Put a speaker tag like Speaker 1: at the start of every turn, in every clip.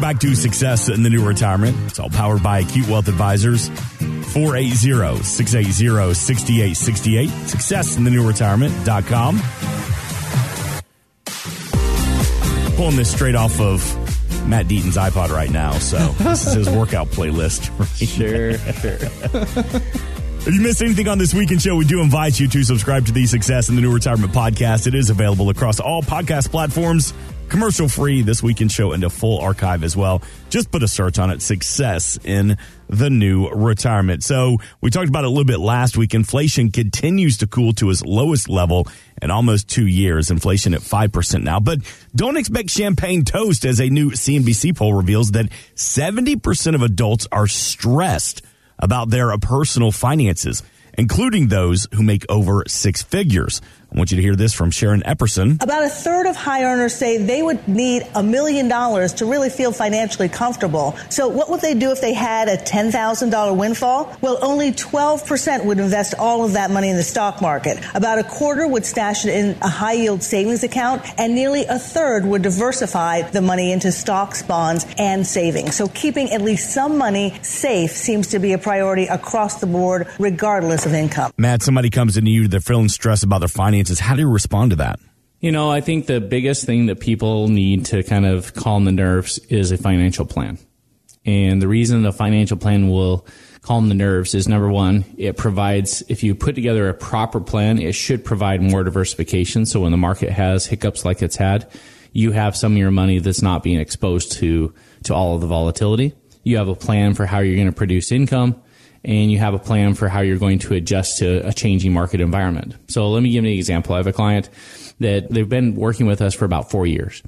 Speaker 1: Welcome back to Success in the New Retirement. It's all powered by Acute Wealth Advisors. 480-680-6868. Success in the new retirement.com. Pulling this straight off of Matt Deaton's iPod right now, so this is his workout playlist.
Speaker 2: Sure, sure.
Speaker 1: If you missed anything on this weekend show, we do invite you to subscribe to the Success in the New Retirement podcast. It is available across all podcast platforms, commercial free. This weekend show a full archive as well. Just put a search on it, Success in the New Retirement. So we talked about it a little bit last week. Inflation continues to cool to its lowest level in almost two years. Inflation at 5% now. But don't expect champagne toast as a new CNBC poll reveals that 70% of adults are stressed about their personal finances, including those who make over six figures. I want you to hear this from Sharon Epperson.
Speaker 3: About a third of high earners say they would need a million dollars to really feel financially comfortable. So, what would they do if they had a $10,000 windfall? Well, only 12% would invest all of that money in the stock market. About a quarter would stash it in a high yield savings account, and nearly a third would diversify the money into stocks, bonds, and savings. So, keeping at least some money safe seems to be a priority across the board, regardless of income.
Speaker 1: Matt, somebody comes into you, they're feeling stressed about their finances. Is how do you respond to that?
Speaker 2: You know, I think the biggest thing that people need to kind of calm the nerves is a financial plan. And the reason a financial plan will calm the nerves is number one, it provides, if you put together a proper plan, it should provide more diversification. So when the market has hiccups like it's had, you have some of your money that's not being exposed to, to all of the volatility. You have a plan for how you're going to produce income and you have a plan for how you're going to adjust to a changing market environment. So let me give you an example. I have a client that they've been working with us for about four years.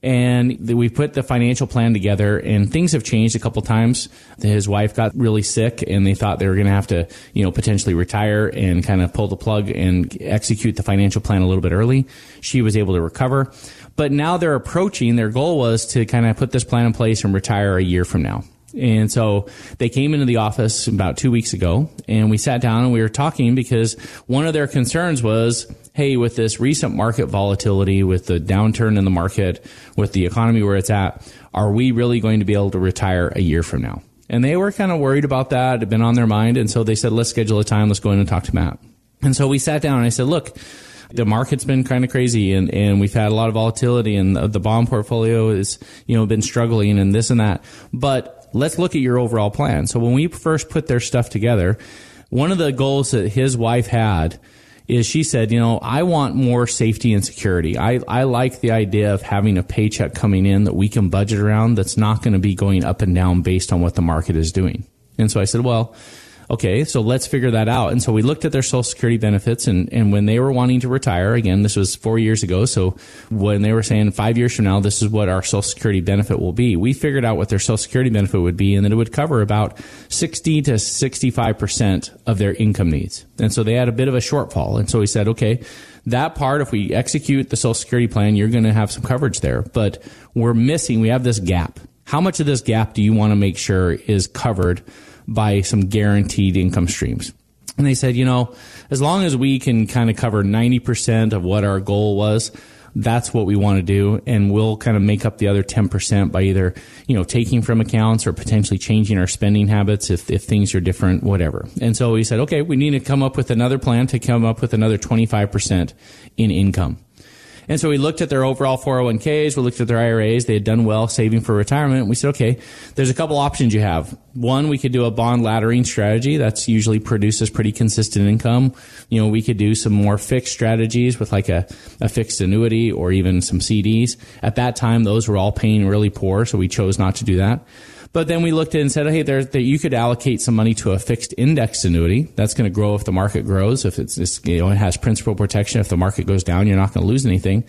Speaker 2: And we put the financial plan together and things have changed a couple times. His wife got really sick and they thought they were going to have to, you know, potentially retire and kind of pull the plug and execute the financial plan a little bit early. She was able to recover. But now they're approaching, their goal was to kind of put this plan in place and retire a year from now. And so they came into the office about two weeks ago and we sat down and we were talking because one of their concerns was, Hey, with this recent market volatility, with the downturn in the market, with the economy where it's at, are we really going to be able to retire a year from now? And they were kind of worried about that. It had been on their mind. And so they said, let's schedule a time. Let's go in and talk to Matt. And so we sat down and I said, look, the market's been kind of crazy and, and we've had a lot of volatility and the, the bond portfolio is, you know, been struggling and this and that. But let's look at your overall plan. So when we first put their stuff together, one of the goals that his wife had is she said, you know, I want more safety and security. I, I like the idea of having a paycheck coming in that we can budget around that's not going to be going up and down based on what the market is doing. And so I said, well, okay, so let's figure that out. And so we looked at their social security benefits and, and when they were wanting to retire, again, this was four years ago. So when they were saying five years from now, this is what our social security benefit will be, we figured out what their social security benefit would be and that it would cover about 60 to 65% of their income needs. And so they had a bit of a shortfall. And so we said, okay, that part, if we execute the social security plan, you're going to have some coverage there, but we're missing, we have this gap. How much of this gap do you want to make sure is covered by some guaranteed income streams. And they said, you know, as long as we can kind of cover 90% of what our goal was, that's what we want to do. And we'll kind of make up the other 10% by either, you know, taking from accounts or potentially changing our spending habits if, if things are different, whatever. And so we said, okay, we need to come up with another plan to come up with another 25% in income. And so we looked at their overall 401ks, we looked at their IRAs, they had done well saving for retirement. We said, okay, there's a couple options you have. One, we could do a bond laddering strategy. That's usually produces pretty consistent income. You know, we could do some more fixed strategies with like a, a fixed annuity or even some CDs. At that time, those were all paying really poor, so we chose not to do that. But then we looked at and said, hey, there, that you could allocate some money to a fixed index annuity. That's going to grow if the market grows. If it's, it's, you know, it has principal protection. If the market goes down, you're not going to lose anything.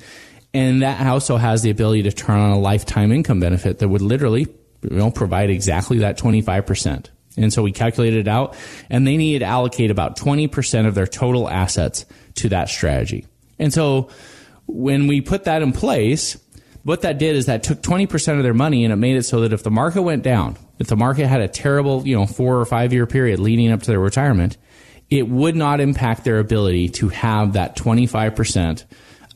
Speaker 2: And that also has the ability to turn on a lifetime income benefit that would literally, you know, provide exactly that 25%. And so we calculated it out and they needed to allocate about 20% of their total assets to that strategy. And so when we put that in place, what that did is that took 20% of their money and it made it so that if the market went down, if the market had a terrible, you know, four or five year period leading up to their retirement, it would not impact their ability to have that 25%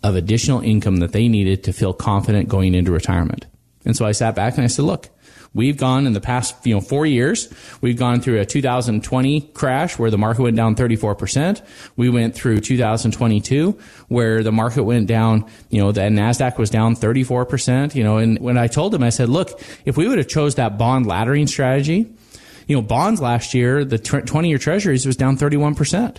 Speaker 2: of additional income that they needed to feel confident going into retirement. And so I sat back and I said, look, We've gone in the past, you know, four years. We've gone through a 2020 crash where the market went down 34%. We went through 2022 where the market went down, you know, the NASDAQ was down 34%, you know, and when I told him, I said, look, if we would have chose that bond laddering strategy, you know, bonds last year, the 20 year treasuries was down 31%.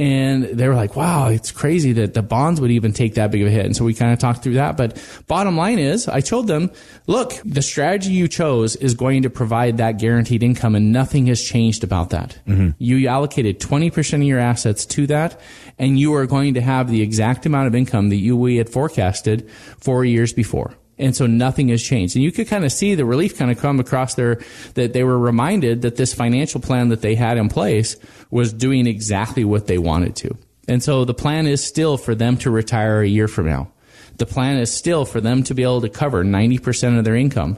Speaker 2: And they were like, wow, it's crazy that the bonds would even take that big of a hit. And so we kind of talked through that. But bottom line is, I told them, look, the strategy you chose is going to provide that guaranteed income and nothing has changed about that. Mm-hmm. You allocated 20% of your assets to that and you are going to have the exact amount of income that you, we had forecasted four years before. And so nothing has changed. And you could kind of see the relief kind of come across there that they were reminded that this financial plan that they had in place was doing exactly what they wanted to. And so the plan is still for them to retire a year from now. The plan is still for them to be able to cover 90% of their income.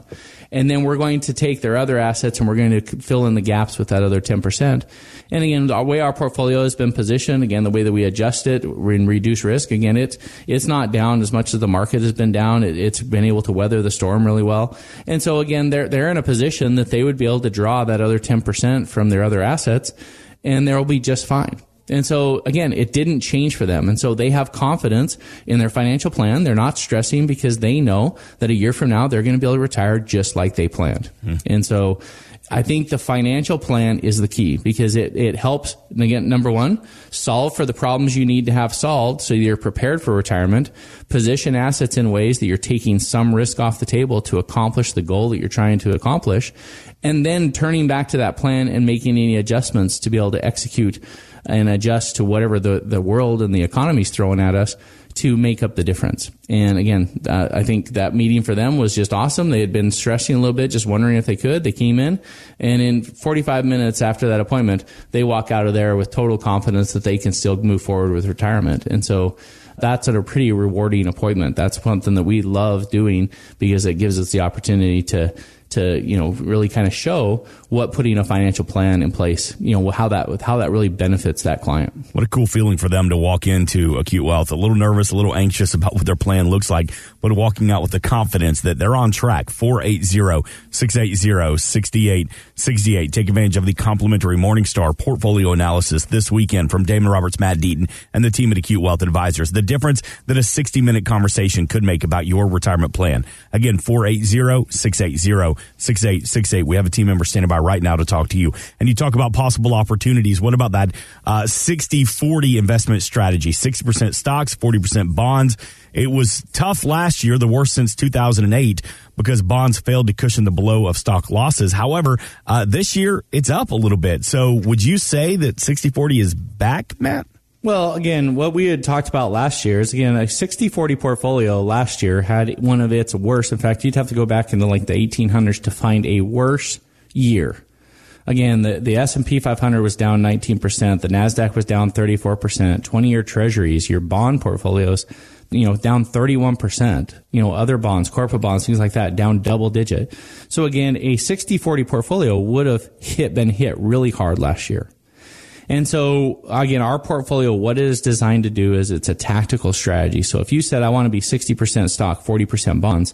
Speaker 2: And then we're going to take their other assets and we're going to fill in the gaps with that other 10%. And again, the way our portfolio has been positioned, again, the way that we adjust it and reduce risk, again, it's, it's not down as much as the market has been down. It, it's been able to weather the storm really well. And so again, they're, they're in a position that they would be able to draw that other 10% from their other assets and they'll be just fine. And so again, it didn't change for them. And so they have confidence in their financial plan. They're not stressing because they know that a year from now they're going to be able to retire just like they planned. Mm. And so I think the financial plan is the key because it, it helps, again, number one, solve for the problems you need to have solved so you're prepared for retirement, position assets in ways that you're taking some risk off the table to accomplish the goal that you're trying to accomplish, and then turning back to that plan and making any adjustments to be able to execute and adjust to whatever the, the world and the economy is throwing at us to make up the difference. And again, uh, I think that meeting for them was just awesome. They had been stressing a little bit, just wondering if they could. They came in, and in 45 minutes after that appointment, they walk out of there with total confidence that they can still move forward with retirement. And so, that's a pretty rewarding appointment. That's something that we love doing because it gives us the opportunity to to you know really kind of show what putting a financial plan in place you know how that how that really benefits that client.
Speaker 1: What a cool feeling for them to walk into acute wealth. A little nervous a little anxious about what their plan looks like but walking out with the confidence that they're on track. 480-680-6868 take advantage of the complimentary morningstar portfolio analysis this weekend from damon roberts matt deaton and the team at acute wealth advisors. The difference that a 60 minute conversation could make about your retirement plan. Again 480 680 6868. We have a team member standing by right now to talk to you. And you talk about possible opportunities. What about that uh, 60 40 investment strategy? 60% stocks, 40% bonds. It was tough last year, the worst since 2008, because bonds failed to cushion the blow of stock losses. However, uh, this year it's up a little bit. So would you say that 60 40 is back, Matt?
Speaker 2: Well, again, what we had talked about last year is again a 60-40 portfolio last year had one of its worst. In fact, you'd have to go back into like the 1800s to find a worse year. Again, the, the S&P 500 was down 19%, the Nasdaq was down 34%, 20-year treasuries, your bond portfolios, you know, down 31%, you know, other bonds, corporate bonds, things like that, down double digit. So again, a 60-40 portfolio would have hit, been hit really hard last year. And so again, our portfolio, what it is designed to do is it's a tactical strategy. So if you said, I want to be 60% stock, 40% bonds,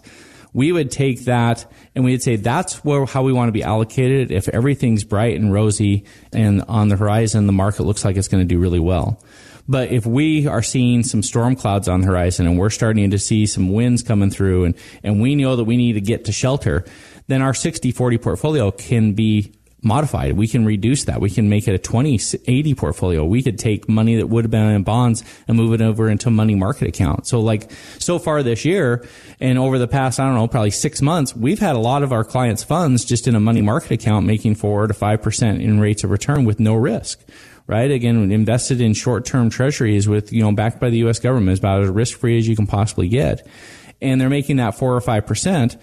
Speaker 2: we would take that and we'd say that's where, how we want to be allocated. If everything's bright and rosy and on the horizon, the market looks like it's going to do really well. But if we are seeing some storm clouds on the horizon and we're starting to see some winds coming through and, and we know that we need to get to shelter, then our 60 40 portfolio can be modified. We can reduce that. We can make it a 2080 portfolio. We could take money that would have been in bonds and move it over into money market account. So like so far this year and over the past, I don't know, probably six months, we've had a lot of our clients funds just in a money market account making four to 5% in rates of return with no risk. Right. Again, invested in short term treasuries with, you know, backed by the U.S. government is about as risk free as you can possibly get. And they're making that four or 5%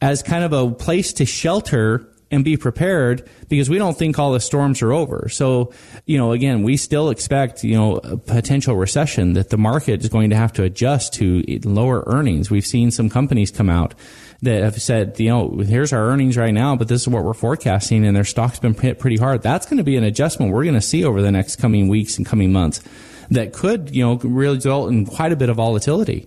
Speaker 2: as kind of a place to shelter and be prepared because we don't think all the storms are over. So, you know, again, we still expect, you know, a potential recession that the market is going to have to adjust to lower earnings. We've seen some companies come out that have said, you know, here's our earnings right now, but this is what we're forecasting and their stock's been hit pretty hard. That's going to be an adjustment we're going to see over the next coming weeks and coming months that could, you know, really result in quite a bit of volatility.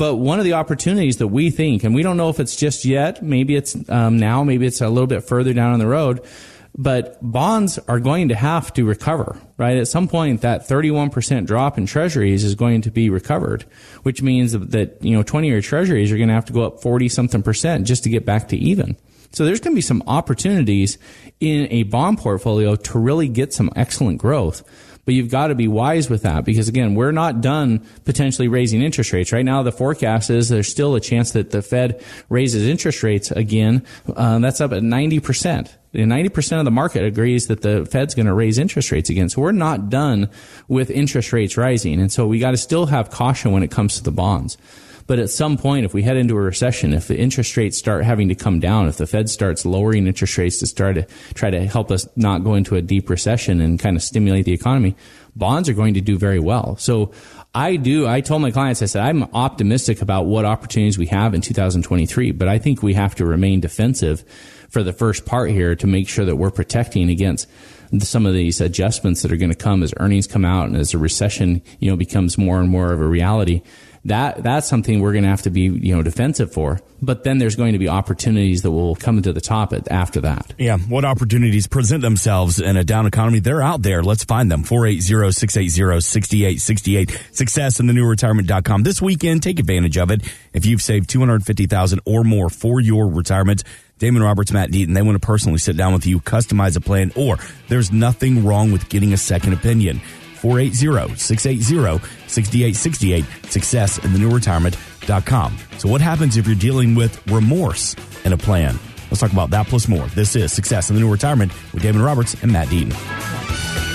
Speaker 2: But one of the opportunities that we think, and we don't know if it's just yet, maybe it's um, now, maybe it's a little bit further down on the road, but bonds are going to have to recover, right? At some point, that 31% drop in treasuries is going to be recovered, which means that, you know, 20 year treasuries are going to have to go up 40 something percent just to get back to even. So there's going to be some opportunities in a bond portfolio to really get some excellent growth. But you've got to be wise with that because again, we're not done potentially raising interest rates. Right now, the forecast is there's still a chance that the Fed raises interest rates again. Uh, that's up at 90%. 90% of the market agrees that the Fed's going to raise interest rates again. So we're not done with interest rates rising. And so we got to still have caution when it comes to the bonds. But at some point, if we head into a recession, if the interest rates start having to come down, if the Fed starts lowering interest rates to start to try to help us not go into a deep recession and kind of stimulate the economy, bonds are going to do very well. So I do. I told my clients, I said, I'm optimistic about what opportunities we have in 2023, but I think we have to remain defensive for the first part here to make sure that we're protecting against some of these adjustments that are going to come as earnings come out and as a recession, you know, becomes more and more of a reality that that's something we're going to have to be you know defensive for. But then there's going to be opportunities that will come to the top after that.
Speaker 1: Yeah, what opportunities present themselves in a down economy? They're out there. Let's find them. 480-680-6868. Success in the new retirement.com. This weekend, take advantage of it. If you've saved 250,000 or more for your retirement, Damon Roberts, Matt Deaton, they want to personally sit down with you, customize a plan, or there's nothing wrong with getting a second opinion. 480-680-6868. Success in the new retirement.com. So what happens if you're dealing with remorse in a plan? Let's talk about that plus more. This is Success in the New Retirement with Damon Roberts and Matt Deaton.